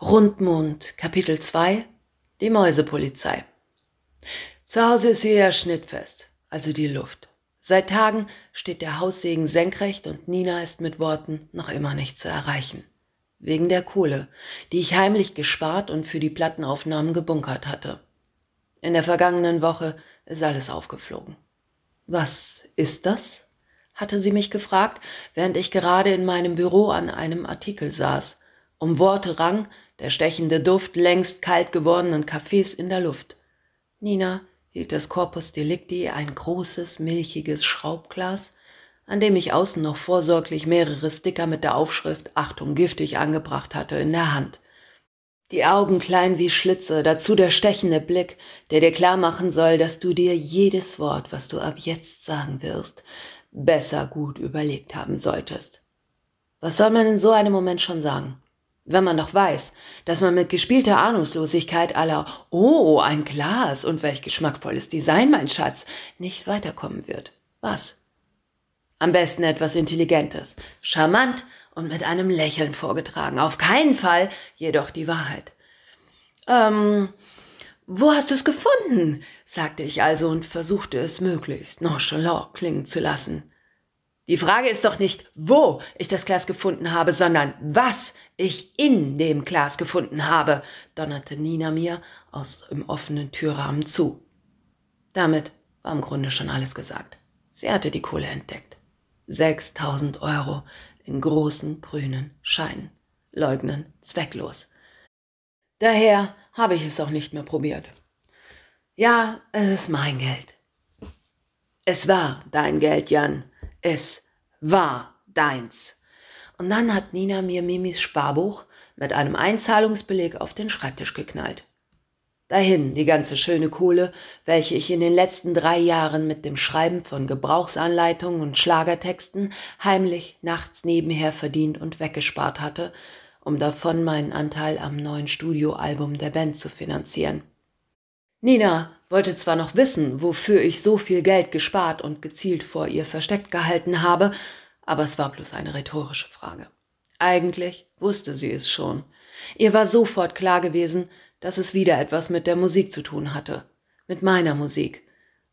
Rundmond, Kapitel 2 Die Mäusepolizei. Zu Hause ist sie eher schnittfest, also die Luft. Seit Tagen steht der Haussegen senkrecht und Nina ist mit Worten noch immer nicht zu erreichen. Wegen der Kohle, die ich heimlich gespart und für die Plattenaufnahmen gebunkert hatte. In der vergangenen Woche ist alles aufgeflogen. Was ist das? hatte sie mich gefragt, während ich gerade in meinem Büro an einem Artikel saß. Um Worte rang der stechende Duft längst kalt gewordenen Kaffees in der Luft. Nina hielt das Corpus Delicti, ein großes, milchiges Schraubglas, an dem ich außen noch vorsorglich mehrere Sticker mit der Aufschrift Achtung giftig angebracht hatte, in der Hand. Die Augen klein wie Schlitze, dazu der stechende Blick, der dir klar machen soll, dass du dir jedes Wort, was du ab jetzt sagen wirst, besser gut überlegt haben solltest. Was soll man in so einem Moment schon sagen? Wenn man doch weiß, dass man mit gespielter Ahnungslosigkeit aller Oh, ein Glas und welch geschmackvolles Design, mein Schatz, nicht weiterkommen wird. Was? Am besten etwas Intelligentes, charmant und mit einem Lächeln vorgetragen. Auf keinen Fall jedoch die Wahrheit. Ähm, wo hast du es gefunden? sagte ich also und versuchte es möglichst nonchalant klingen zu lassen. Die Frage ist doch nicht, wo ich das Glas gefunden habe, sondern was ich in dem Glas gefunden habe, donnerte Nina mir aus dem offenen Türrahmen zu. Damit war im Grunde schon alles gesagt. Sie hatte die Kohle entdeckt. 6000 Euro in großen grünen Scheinen. Leugnen zwecklos. Daher habe ich es auch nicht mehr probiert. Ja, es ist mein Geld. Es war dein Geld, Jan. Es war deins. Und dann hat Nina mir Mimis Sparbuch mit einem Einzahlungsbeleg auf den Schreibtisch geknallt. Dahin die ganze schöne Kohle, welche ich in den letzten drei Jahren mit dem Schreiben von Gebrauchsanleitungen und Schlagertexten heimlich nachts nebenher verdient und weggespart hatte, um davon meinen Anteil am neuen Studioalbum der Band zu finanzieren. Nina wollte zwar noch wissen, wofür ich so viel Geld gespart und gezielt vor ihr versteckt gehalten habe, aber es war bloß eine rhetorische Frage. Eigentlich wusste sie es schon. Ihr war sofort klar gewesen, dass es wieder etwas mit der Musik zu tun hatte, mit meiner Musik,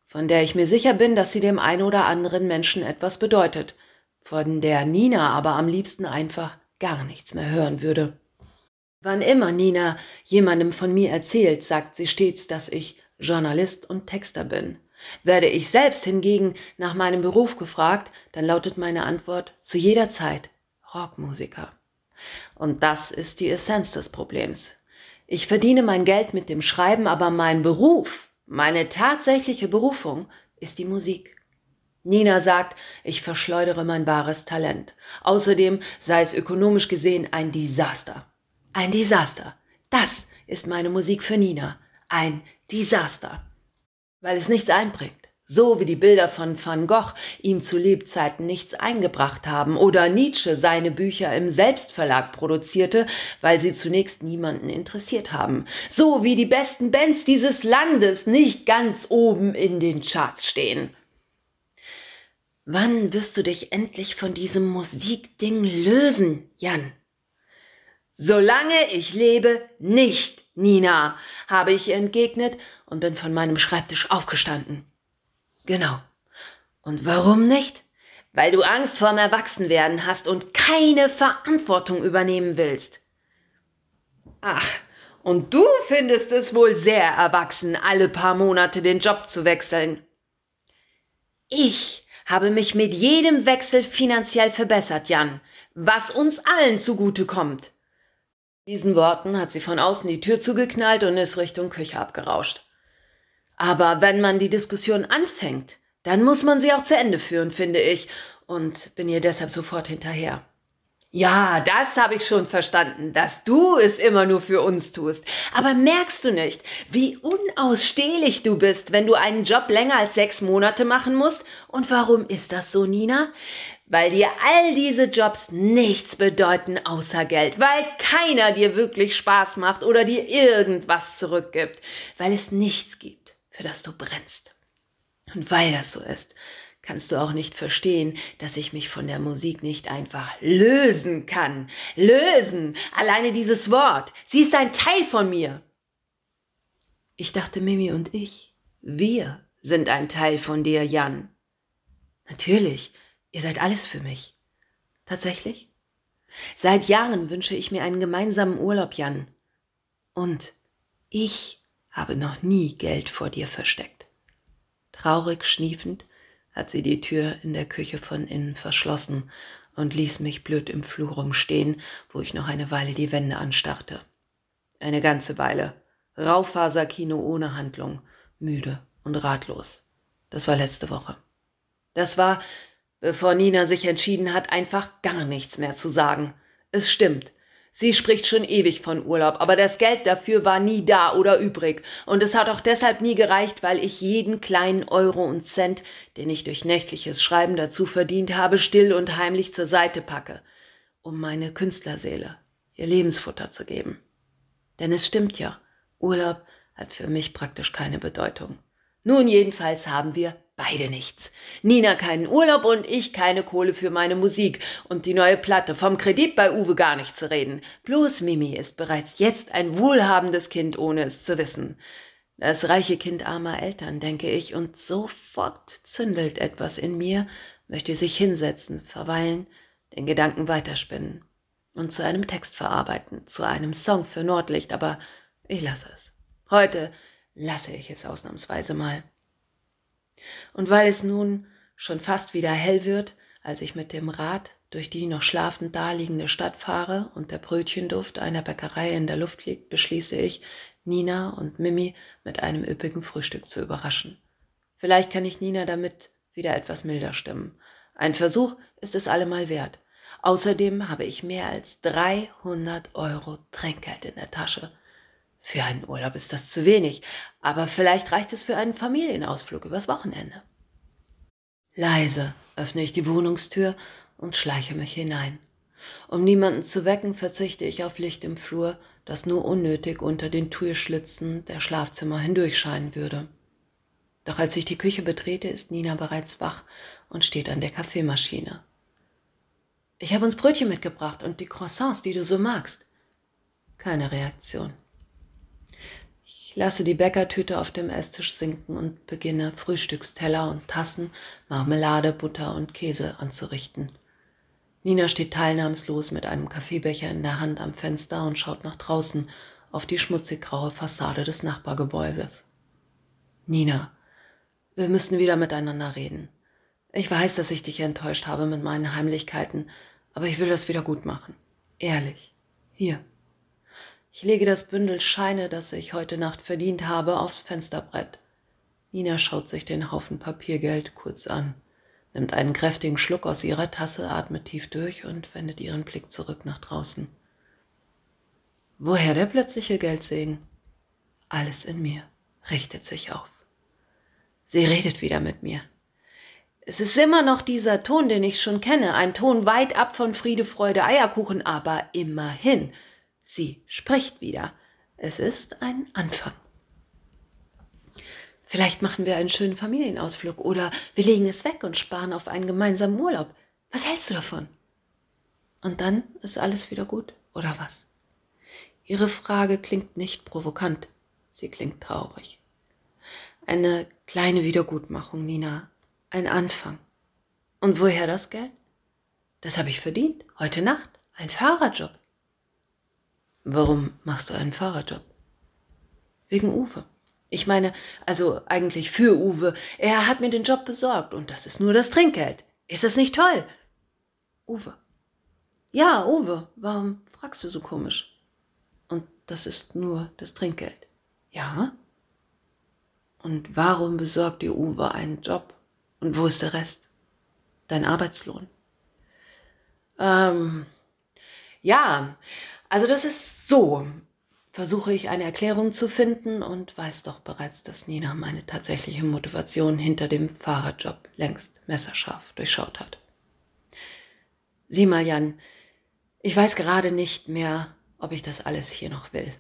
von der ich mir sicher bin, dass sie dem einen oder anderen Menschen etwas bedeutet, von der Nina aber am liebsten einfach gar nichts mehr hören würde. Wann immer Nina jemandem von mir erzählt, sagt sie stets, dass ich Journalist und Texter bin. Werde ich selbst hingegen nach meinem Beruf gefragt, dann lautet meine Antwort zu jeder Zeit Rockmusiker. Und das ist die Essenz des Problems. Ich verdiene mein Geld mit dem Schreiben, aber mein Beruf, meine tatsächliche Berufung ist die Musik. Nina sagt, ich verschleudere mein wahres Talent. Außerdem sei es ökonomisch gesehen ein Desaster. Ein Desaster. Das ist meine Musik für Nina. Ein Desaster. Weil es nichts einbringt. So wie die Bilder von Van Gogh ihm zu Lebzeiten nichts eingebracht haben oder Nietzsche seine Bücher im Selbstverlag produzierte, weil sie zunächst niemanden interessiert haben. So wie die besten Bands dieses Landes nicht ganz oben in den Charts stehen. Wann wirst du dich endlich von diesem Musikding lösen, Jan? Solange ich lebe, nicht, Nina, habe ich ihr entgegnet und bin von meinem Schreibtisch aufgestanden. Genau. Und warum nicht? Weil du Angst vorm Erwachsenwerden hast und keine Verantwortung übernehmen willst. Ach, und du findest es wohl sehr erwachsen, alle paar Monate den Job zu wechseln. Ich habe mich mit jedem Wechsel finanziell verbessert, Jan, was uns allen zugute kommt diesen Worten hat sie von außen die Tür zugeknallt und ist Richtung Küche abgerauscht. Aber wenn man die Diskussion anfängt, dann muss man sie auch zu Ende führen, finde ich, und bin ihr deshalb sofort hinterher. Ja, das habe ich schon verstanden, dass du es immer nur für uns tust. Aber merkst du nicht, wie unausstehlich du bist, wenn du einen Job länger als sechs Monate machen musst? Und warum ist das so, Nina? weil dir all diese Jobs nichts bedeuten außer Geld, weil keiner dir wirklich Spaß macht oder dir irgendwas zurückgibt, weil es nichts gibt, für das du brennst. Und weil das so ist, kannst du auch nicht verstehen, dass ich mich von der Musik nicht einfach lösen kann. Lösen! Alleine dieses Wort. Sie ist ein Teil von mir. Ich dachte, Mimi und ich, wir sind ein Teil von dir, Jan. Natürlich, ihr seid alles für mich. Tatsächlich? Seit Jahren wünsche ich mir einen gemeinsamen Urlaub, Jan. Und ich habe noch nie Geld vor dir versteckt. Traurig schniefend hat sie die Tür in der Küche von innen verschlossen und ließ mich blöd im Flur rumstehen, wo ich noch eine Weile die Wände anstarrte. Eine ganze Weile. Raufaserkino ohne Handlung, müde und ratlos. Das war letzte Woche. Das war, bevor Nina sich entschieden hat, einfach gar nichts mehr zu sagen. Es stimmt. Sie spricht schon ewig von Urlaub, aber das Geld dafür war nie da oder übrig. Und es hat auch deshalb nie gereicht, weil ich jeden kleinen Euro und Cent, den ich durch nächtliches Schreiben dazu verdient habe, still und heimlich zur Seite packe, um meine Künstlerseele ihr Lebensfutter zu geben. Denn es stimmt ja, Urlaub hat für mich praktisch keine Bedeutung. Nun jedenfalls haben wir beide nichts. Nina keinen Urlaub und ich keine Kohle für meine Musik und die neue Platte. Vom Kredit bei Uwe gar nicht zu reden. Bloß Mimi ist bereits jetzt ein wohlhabendes Kind, ohne es zu wissen. Das reiche Kind armer Eltern, denke ich, und sofort zündelt etwas in mir, möchte sich hinsetzen, verweilen, den Gedanken weiterspinnen und zu einem Text verarbeiten, zu einem Song für Nordlicht, aber ich lasse es. Heute lasse ich es ausnahmsweise mal. Und weil es nun schon fast wieder hell wird, als ich mit dem Rad durch die noch schlafend daliegende Stadt fahre und der Brötchenduft einer Bäckerei in der Luft liegt, beschließe ich, Nina und Mimi mit einem üppigen Frühstück zu überraschen. Vielleicht kann ich Nina damit wieder etwas milder stimmen. Ein Versuch ist es allemal wert. Außerdem habe ich mehr als 300 Euro Trinkgeld in der Tasche. Für einen Urlaub ist das zu wenig, aber vielleicht reicht es für einen Familienausflug übers Wochenende. Leise öffne ich die Wohnungstür und schleiche mich hinein. Um niemanden zu wecken, verzichte ich auf Licht im Flur, das nur unnötig unter den Türschlitzen der Schlafzimmer hindurchscheinen würde. Doch als ich die Küche betrete, ist Nina bereits wach und steht an der Kaffeemaschine. Ich habe uns Brötchen mitgebracht und die Croissants, die du so magst. Keine Reaktion lasse die Bäckertüte auf dem Esstisch sinken und beginne Frühstücksteller und Tassen, Marmelade, Butter und Käse anzurichten. Nina steht teilnahmslos mit einem Kaffeebecher in der Hand am Fenster und schaut nach draußen auf die schmutzig graue Fassade des Nachbargebäudes. Nina, wir müssen wieder miteinander reden. Ich weiß, dass ich dich enttäuscht habe mit meinen Heimlichkeiten, aber ich will das wieder gut machen. Ehrlich. Hier. Ich lege das Bündel Scheine, das ich heute Nacht verdient habe, aufs Fensterbrett. Nina schaut sich den Haufen Papiergeld kurz an, nimmt einen kräftigen Schluck aus ihrer Tasse, atmet tief durch und wendet ihren Blick zurück nach draußen. Woher der plötzliche Geldsegen? Alles in mir richtet sich auf. Sie redet wieder mit mir. Es ist immer noch dieser Ton, den ich schon kenne, ein Ton weit ab von Friede, Freude, Eierkuchen, aber immerhin Sie spricht wieder. Es ist ein Anfang. Vielleicht machen wir einen schönen Familienausflug oder wir legen es weg und sparen auf einen gemeinsamen Urlaub. Was hältst du davon? Und dann ist alles wieder gut, oder was? Ihre Frage klingt nicht provokant, sie klingt traurig. Eine kleine Wiedergutmachung, Nina, ein Anfang. Und woher das Geld? Das habe ich verdient, heute Nacht, ein Fahrerjob. Warum machst du einen Fahrerjob? Wegen Uwe. Ich meine, also eigentlich für Uwe. Er hat mir den Job besorgt und das ist nur das Trinkgeld. Ist das nicht toll? Uwe. Ja, Uwe, warum fragst du so komisch? Und das ist nur das Trinkgeld. Ja? Und warum besorgt dir Uwe einen Job? Und wo ist der Rest? Dein Arbeitslohn? Ähm, ja, also das ist so. Versuche ich eine Erklärung zu finden und weiß doch bereits, dass Nina meine tatsächliche Motivation hinter dem Fahrerjob längst messerscharf durchschaut hat. Sieh mal, Jan, ich weiß gerade nicht mehr, ob ich das alles hier noch will.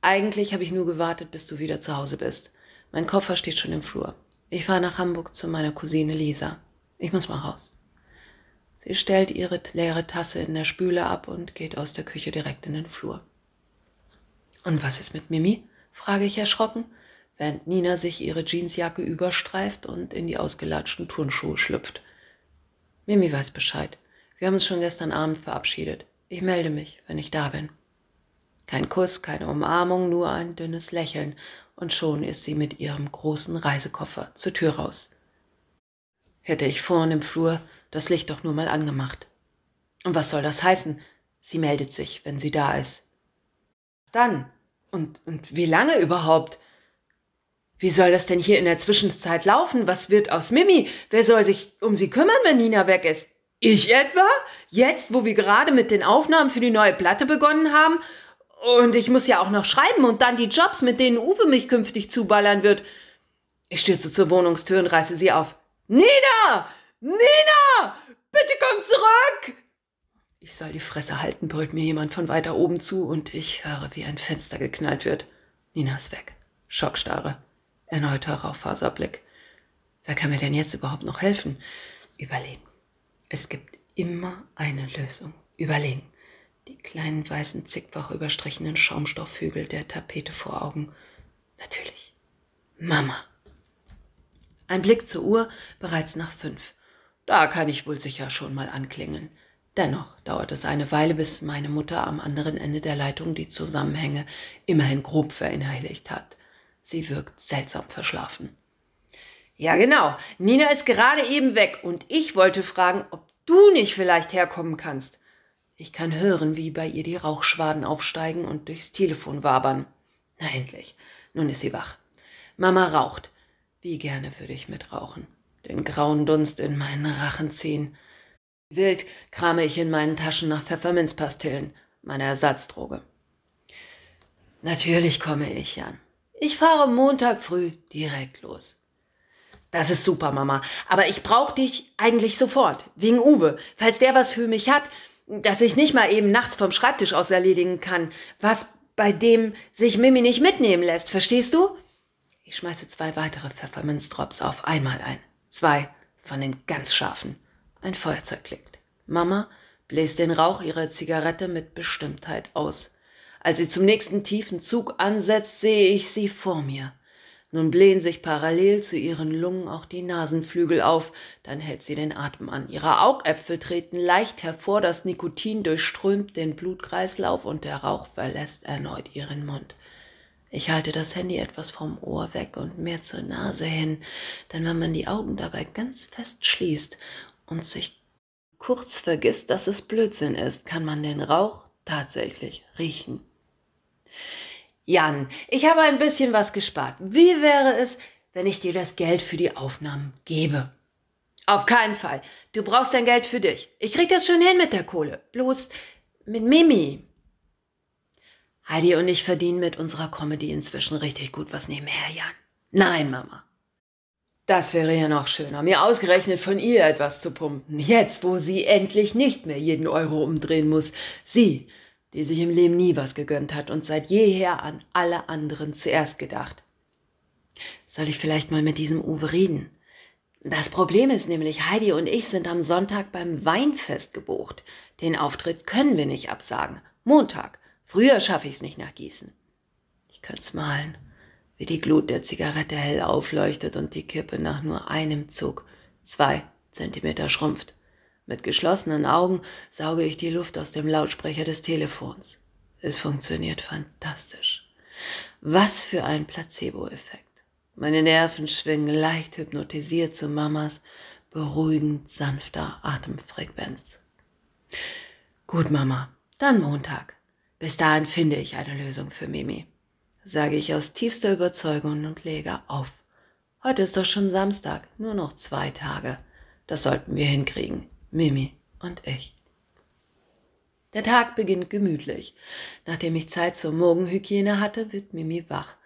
Eigentlich habe ich nur gewartet, bis du wieder zu Hause bist. Mein Koffer steht schon im Flur. Ich fahre nach Hamburg zu meiner Cousine Lisa. Ich muss mal raus. Sie stellt ihre leere Tasse in der Spüle ab und geht aus der Küche direkt in den Flur. Und was ist mit Mimi? frage ich erschrocken, während Nina sich ihre Jeansjacke überstreift und in die ausgelatschten Turnschuhe schlüpft. Mimi weiß Bescheid. Wir haben uns schon gestern Abend verabschiedet. Ich melde mich, wenn ich da bin. Kein Kuss, keine Umarmung, nur ein dünnes Lächeln, und schon ist sie mit ihrem großen Reisekoffer zur Tür raus. Hätte ich vorn im Flur das Licht doch nur mal angemacht. Und was soll das heißen? Sie meldet sich, wenn sie da ist. Dann? Und, und wie lange überhaupt? Wie soll das denn hier in der Zwischenzeit laufen? Was wird aus Mimi? Wer soll sich um sie kümmern, wenn Nina weg ist? Ich etwa? Jetzt, wo wir gerade mit den Aufnahmen für die neue Platte begonnen haben? Und ich muss ja auch noch schreiben und dann die Jobs, mit denen Uwe mich künftig zuballern wird. Ich stürze zur Wohnungstür und reiße sie auf. Nina! Nina! Bitte komm zurück! Ich soll die Fresse halten, brüllt mir jemand von weiter oben zu und ich höre, wie ein Fenster geknallt wird. Nina ist weg. Schockstarre. Erneuter Raufaserblick. Wer kann mir denn jetzt überhaupt noch helfen? Überlegen. Es gibt immer eine Lösung. Überlegen die kleinen weißen zickfach überstrichenen Schaumstoffhügel der Tapete vor Augen. Natürlich. Mama. Ein Blick zur Uhr, bereits nach fünf. Da kann ich wohl sicher schon mal anklingeln. Dennoch dauert es eine Weile, bis meine Mutter am anderen Ende der Leitung die Zusammenhänge immerhin grob verinnerlicht hat. Sie wirkt seltsam verschlafen. Ja, genau. Nina ist gerade eben weg und ich wollte fragen, ob du nicht vielleicht herkommen kannst. Ich kann hören, wie bei ihr die Rauchschwaden aufsteigen und durchs Telefon wabern. Na endlich, nun ist sie wach. Mama raucht. Wie gerne würde ich mitrauchen. Den grauen Dunst in meinen Rachen ziehen. Wild krame ich in meinen Taschen nach Pfefferminzpastillen, meiner Ersatzdroge. Natürlich komme ich, Jan. Ich fahre Montag früh direkt los. Das ist super, Mama. Aber ich brauche dich eigentlich sofort. Wegen Uwe. Falls der was für mich hat, dass ich nicht mal eben nachts vom Schreibtisch aus erledigen kann, was bei dem sich Mimi nicht mitnehmen lässt, verstehst du? Ich schmeiße zwei weitere Pfefferminzdrops auf einmal ein. Zwei von den ganz scharfen. Ein Feuerzeug klickt. Mama bläst den Rauch ihrer Zigarette mit Bestimmtheit aus. Als sie zum nächsten tiefen Zug ansetzt, sehe ich sie vor mir. Nun blähen sich parallel zu ihren Lungen auch die Nasenflügel auf, dann hält sie den Atem an. Ihre Augäpfel treten leicht hervor, das Nikotin durchströmt den Blutkreislauf und der Rauch verlässt erneut ihren Mund. Ich halte das Handy etwas vom Ohr weg und mehr zur Nase hin, denn wenn man die Augen dabei ganz fest schließt und sich kurz vergisst, dass es Blödsinn ist, kann man den Rauch tatsächlich riechen. Jan, ich habe ein bisschen was gespart. Wie wäre es, wenn ich dir das Geld für die Aufnahmen gebe? Auf keinen Fall. Du brauchst dein Geld für dich. Ich krieg das schon hin mit der Kohle. Bloß mit Mimi. Heidi und ich verdienen mit unserer Comedy inzwischen richtig gut was nebenher, Jan. Nein, Mama. Das wäre ja noch schöner, mir ausgerechnet von ihr etwas zu pumpen. Jetzt, wo sie endlich nicht mehr jeden Euro umdrehen muss. Sie, die sich im Leben nie was gegönnt hat und seit jeher an alle anderen zuerst gedacht. Soll ich vielleicht mal mit diesem Uwe reden? Das Problem ist nämlich, Heidi und ich sind am Sonntag beim Weinfest gebucht. Den Auftritt können wir nicht absagen. Montag. Früher schaffe ich es nicht nach Gießen. Ich könnte malen, wie die Glut der Zigarette hell aufleuchtet und die Kippe nach nur einem Zug zwei Zentimeter schrumpft. Mit geschlossenen Augen sauge ich die Luft aus dem Lautsprecher des Telefons. Es funktioniert fantastisch. Was für ein Placebo-Effekt. Meine Nerven schwingen leicht hypnotisiert zu Mamas beruhigend sanfter Atemfrequenz. Gut, Mama, dann Montag. Bis dahin finde ich eine Lösung für Mimi, sage ich aus tiefster Überzeugung und lege auf. Heute ist doch schon Samstag, nur noch zwei Tage. Das sollten wir hinkriegen. Mimi und ich. Der Tag beginnt gemütlich. Nachdem ich Zeit zur Morgenhygiene hatte, wird Mimi wach.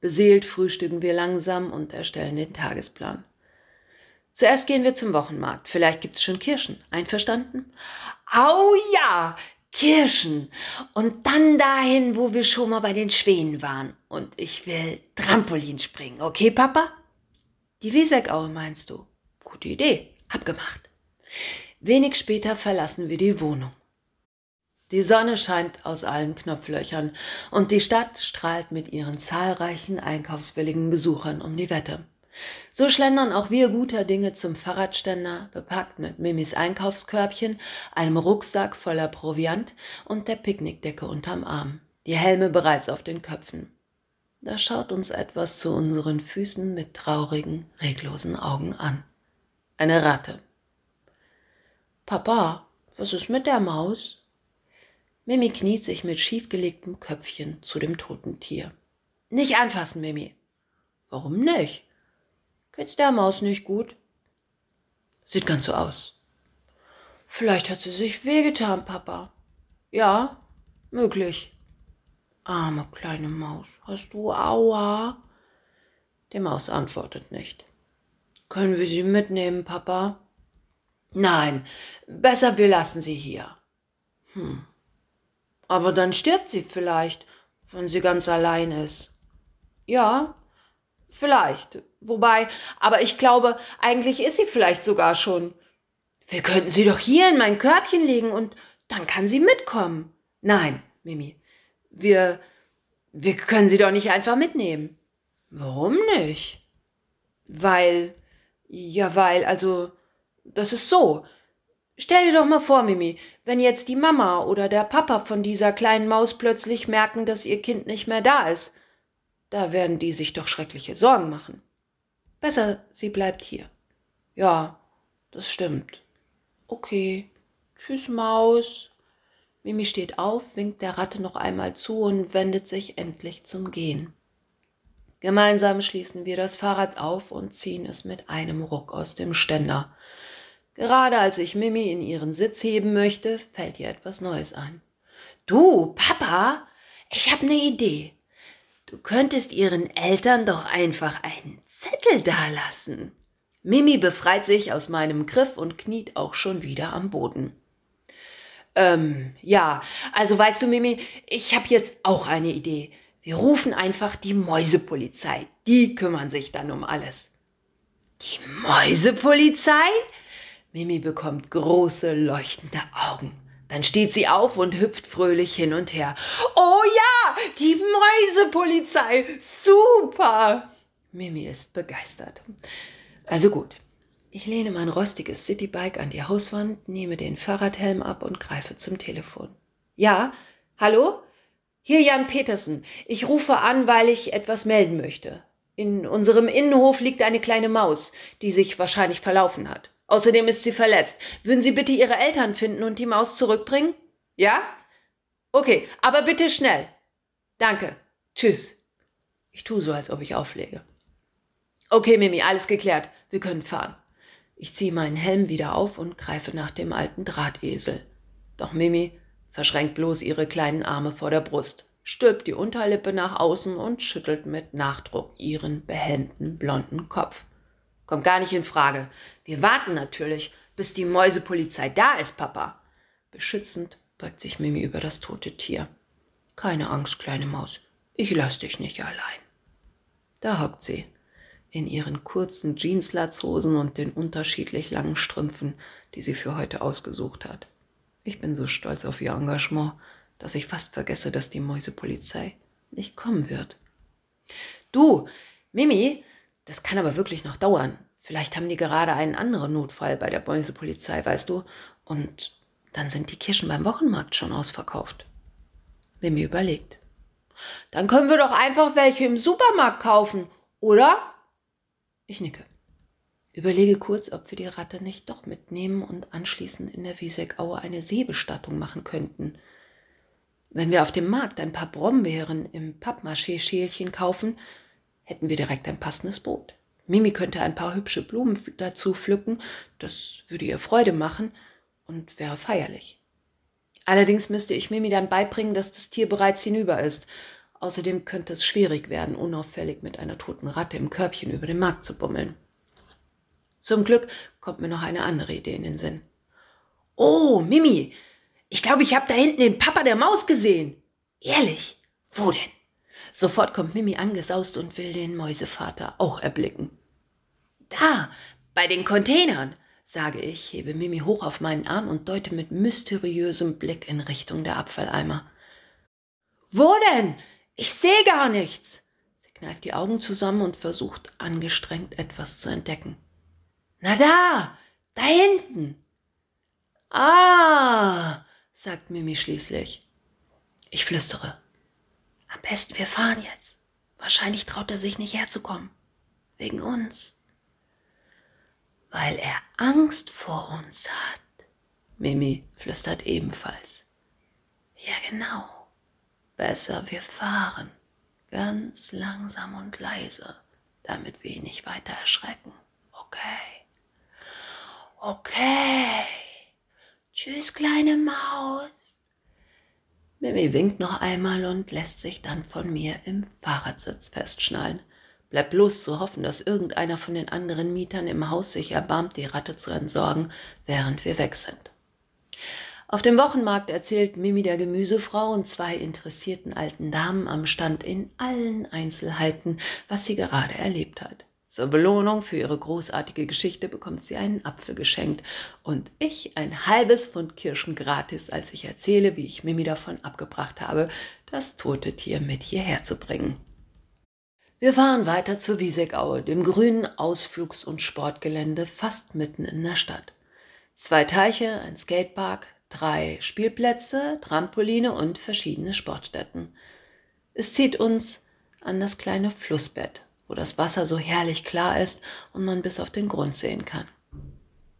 Beseelt frühstücken wir langsam und erstellen den Tagesplan. Zuerst gehen wir zum Wochenmarkt. Vielleicht gibt's schon Kirschen. Einverstanden? Au ja! Kirschen. Und dann dahin, wo wir schon mal bei den Schwänen waren. Und ich will Trampolin springen. Okay, Papa? Die Wiesegaue meinst du? Gute Idee. Abgemacht. Wenig später verlassen wir die Wohnung. Die Sonne scheint aus allen Knopflöchern und die Stadt strahlt mit ihren zahlreichen einkaufswilligen Besuchern um die Wette. So schlendern auch wir guter Dinge zum Fahrradständer, bepackt mit Mimis Einkaufskörbchen, einem Rucksack voller Proviant und der Picknickdecke unterm Arm, die Helme bereits auf den Köpfen. Da schaut uns etwas zu unseren Füßen mit traurigen, reglosen Augen an. Eine Ratte. Papa, was ist mit der Maus? Mimi kniet sich mit schiefgelegtem Köpfchen zu dem toten Tier. Nicht anfassen, Mimi. Warum nicht? Geht's der Maus nicht gut? Sieht ganz so aus. Vielleicht hat sie sich wehgetan, Papa. Ja, möglich. Arme kleine Maus, hast du Aua? Die Maus antwortet nicht. Können wir sie mitnehmen, Papa? Nein, besser wir lassen sie hier. Hm. Aber dann stirbt sie vielleicht, wenn sie ganz allein ist. Ja, vielleicht. Wobei, aber ich glaube, eigentlich ist sie vielleicht sogar schon. Wir könnten sie doch hier in mein Körbchen legen und dann kann sie mitkommen. Nein, Mimi, wir, wir können sie doch nicht einfach mitnehmen. Warum nicht? Weil, ja, weil, also, das ist so. Stell dir doch mal vor, Mimi, wenn jetzt die Mama oder der Papa von dieser kleinen Maus plötzlich merken, dass ihr Kind nicht mehr da ist. Da werden die sich doch schreckliche Sorgen machen. Besser, sie bleibt hier. Ja, das stimmt. Okay. Tschüss, Maus. Mimi steht auf, winkt der Ratte noch einmal zu und wendet sich endlich zum Gehen. Gemeinsam schließen wir das Fahrrad auf und ziehen es mit einem Ruck aus dem Ständer. Gerade als ich Mimi in ihren Sitz heben möchte, fällt ihr etwas Neues ein. Du, Papa, ich habe eine Idee. Du könntest ihren Eltern doch einfach einen Zettel dalassen. Mimi befreit sich aus meinem Griff und kniet auch schon wieder am Boden. Ähm, ja, also weißt du, Mimi, ich habe jetzt auch eine Idee. Wir rufen einfach die Mäusepolizei. Die kümmern sich dann um alles. Die Mäusepolizei? Mimi bekommt große, leuchtende Augen. Dann steht sie auf und hüpft fröhlich hin und her. Oh ja, die Mäusepolizei. Super. Mimi ist begeistert. Also gut. Ich lehne mein rostiges Citybike an die Hauswand, nehme den Fahrradhelm ab und greife zum Telefon. Ja, hallo? Hier Jan Petersen. Ich rufe an, weil ich etwas melden möchte. In unserem Innenhof liegt eine kleine Maus, die sich wahrscheinlich verlaufen hat. Außerdem ist sie verletzt. Würden Sie bitte Ihre Eltern finden und die Maus zurückbringen? Ja? Okay, aber bitte schnell. Danke. Tschüss. Ich tue so, als ob ich auflege. Okay, Mimi, alles geklärt. Wir können fahren. Ich ziehe meinen Helm wieder auf und greife nach dem alten Drahtesel. Doch Mimi verschränkt bloß ihre kleinen Arme vor der Brust, stülpt die Unterlippe nach außen und schüttelt mit Nachdruck ihren behenden blonden Kopf. Kommt gar nicht in Frage. Wir warten natürlich, bis die Mäusepolizei da ist, Papa. Beschützend beugt sich Mimi über das tote Tier. Keine Angst, kleine Maus. Ich lass dich nicht allein. Da hockt sie, in ihren kurzen Jeanslatzhosen und den unterschiedlich langen Strümpfen, die sie für heute ausgesucht hat. Ich bin so stolz auf ihr Engagement, dass ich fast vergesse, dass die Mäusepolizei nicht kommen wird. Du, Mimi, das kann aber wirklich noch dauern. Vielleicht haben die gerade einen anderen Notfall bei der Mäusepolizei, weißt du? Und dann sind die Kirschen beim Wochenmarkt schon ausverkauft. Mimi überlegt. Dann können wir doch einfach welche im Supermarkt kaufen, oder? Ich nicke. Überlege kurz, ob wir die Ratte nicht doch mitnehmen und anschließend in der Wiesegaue eine Seebestattung machen könnten. Wenn wir auf dem Markt ein paar Brombeeren im Pappmaché-Schälchen kaufen, hätten wir direkt ein passendes Boot. Mimi könnte ein paar hübsche Blumen dazu pflücken, das würde ihr Freude machen und wäre feierlich. Allerdings müsste ich Mimi dann beibringen, dass das Tier bereits hinüber ist. Außerdem könnte es schwierig werden, unauffällig mit einer toten Ratte im Körbchen über den Markt zu bummeln. Zum Glück kommt mir noch eine andere Idee in den Sinn. Oh, Mimi, ich glaube, ich habe da hinten den Papa der Maus gesehen. Ehrlich? Wo denn? Sofort kommt Mimi angesaust und will den Mäusevater auch erblicken. Da, bei den Containern. sage ich, hebe Mimi hoch auf meinen Arm und deute mit mysteriösem Blick in Richtung der Abfalleimer. Wo denn? Ich sehe gar nichts. Sie kneift die Augen zusammen und versucht angestrengt etwas zu entdecken. Na da, da hinten. Ah, sagt Mimi schließlich. Ich flüstere. Am besten wir fahren jetzt. Wahrscheinlich traut er sich nicht herzukommen. Wegen uns weil er Angst vor uns hat. Mimi flüstert ebenfalls. Ja, genau. Besser wir fahren, ganz langsam und leise, damit wir ihn nicht weiter erschrecken. Okay. Okay. Tschüss, kleine Maus. Mimi winkt noch einmal und lässt sich dann von mir im Fahrradsitz festschnallen. Bleibt bloß zu hoffen, dass irgendeiner von den anderen Mietern im Haus sich erbarmt, die Ratte zu entsorgen, während wir weg sind. Auf dem Wochenmarkt erzählt Mimi der Gemüsefrau und zwei interessierten alten Damen am Stand in allen Einzelheiten, was sie gerade erlebt hat. Zur Belohnung für ihre großartige Geschichte bekommt sie einen Apfel geschenkt und ich ein halbes Pfund Kirschen gratis, als ich erzähle, wie ich Mimi davon abgebracht habe, das tote Tier mit hierher zu bringen. Wir fahren weiter zur Wiesegaue, dem grünen Ausflugs- und Sportgelände fast mitten in der Stadt. Zwei Teiche, ein Skatepark, drei Spielplätze, Trampoline und verschiedene Sportstätten. Es zieht uns an das kleine Flussbett, wo das Wasser so herrlich klar ist und man bis auf den Grund sehen kann.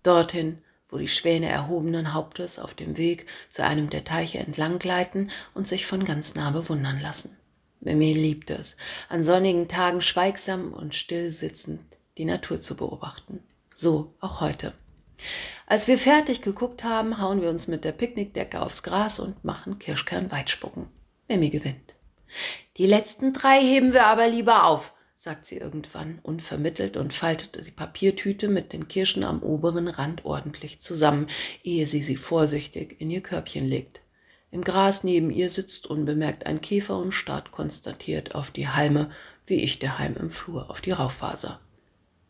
Dorthin, wo die Schwäne erhobenen Hauptes auf dem Weg zu einem der Teiche entlang gleiten und sich von ganz nah bewundern lassen. Mimi liebt es, an sonnigen Tagen schweigsam und still sitzend die Natur zu beobachten. So auch heute. Als wir fertig geguckt haben, hauen wir uns mit der Picknickdecke aufs Gras und machen Kirschkernweitspucken. Mimi gewinnt. Die letzten drei heben wir aber lieber auf, sagt sie irgendwann unvermittelt und faltet die Papiertüte mit den Kirschen am oberen Rand ordentlich zusammen, ehe sie sie vorsichtig in ihr Körbchen legt. Im Gras neben ihr sitzt unbemerkt ein Käfer und starrt konstatiert auf die Halme, wie ich daheim im Flur auf die Rauchfaser.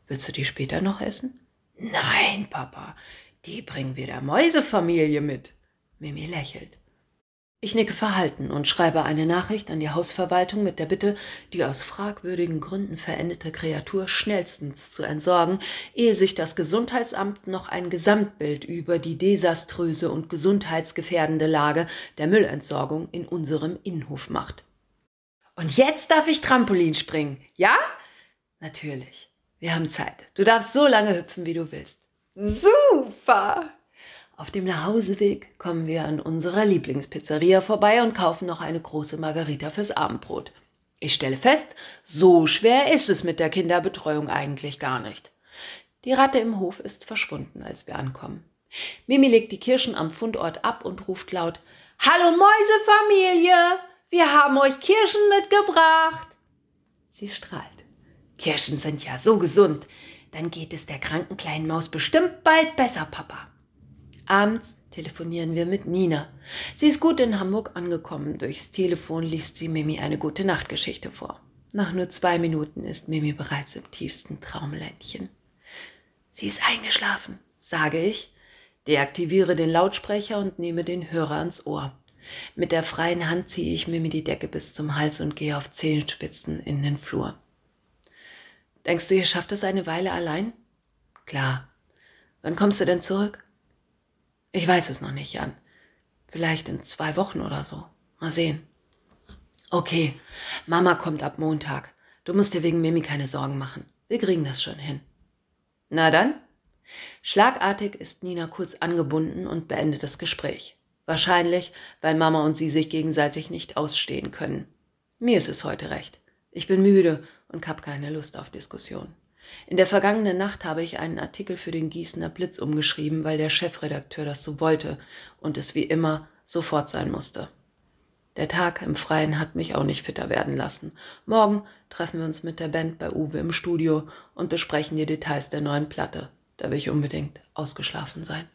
Willst du die später noch essen? Nein, Papa, die bringen wir der Mäusefamilie mit. Mimi lächelt. Ich nicke verhalten und schreibe eine Nachricht an die Hausverwaltung mit der Bitte, die aus fragwürdigen Gründen verendete Kreatur schnellstens zu entsorgen, ehe sich das Gesundheitsamt noch ein Gesamtbild über die desaströse und gesundheitsgefährdende Lage der Müllentsorgung in unserem Innenhof macht. Und jetzt darf ich Trampolin springen, ja? Natürlich. Wir haben Zeit. Du darfst so lange hüpfen, wie du willst. Super! Auf dem Nachhauseweg kommen wir an unserer Lieblingspizzeria vorbei und kaufen noch eine große Margarita fürs Abendbrot. Ich stelle fest, so schwer ist es mit der Kinderbetreuung eigentlich gar nicht. Die Ratte im Hof ist verschwunden, als wir ankommen. Mimi legt die Kirschen am Fundort ab und ruft laut Hallo Mäusefamilie, wir haben euch Kirschen mitgebracht. Sie strahlt. Kirschen sind ja so gesund. Dann geht es der kranken kleinen Maus bestimmt bald besser, Papa. Abends telefonieren wir mit Nina. Sie ist gut in Hamburg angekommen. Durchs Telefon liest sie Mimi eine gute Nachtgeschichte vor. Nach nur zwei Minuten ist Mimi bereits im tiefsten Traumländchen. Sie ist eingeschlafen, sage ich, deaktiviere den Lautsprecher und nehme den Hörer ans Ohr. Mit der freien Hand ziehe ich Mimi die Decke bis zum Hals und gehe auf Zehenspitzen in den Flur. Denkst du, ihr schafft es eine Weile allein? Klar. Wann kommst du denn zurück? Ich weiß es noch nicht, Jan. Vielleicht in zwei Wochen oder so. Mal sehen. Okay, Mama kommt ab Montag. Du musst dir wegen Mimi keine Sorgen machen. Wir kriegen das schon hin. Na dann? Schlagartig ist Nina kurz angebunden und beendet das Gespräch. Wahrscheinlich, weil Mama und sie sich gegenseitig nicht ausstehen können. Mir ist es heute recht. Ich bin müde und hab keine Lust auf Diskussion. In der vergangenen Nacht habe ich einen Artikel für den Gießener Blitz umgeschrieben, weil der Chefredakteur das so wollte und es wie immer sofort sein musste. Der Tag im Freien hat mich auch nicht fitter werden lassen. Morgen treffen wir uns mit der Band bei Uwe im Studio und besprechen die Details der neuen Platte. Da will ich unbedingt ausgeschlafen sein.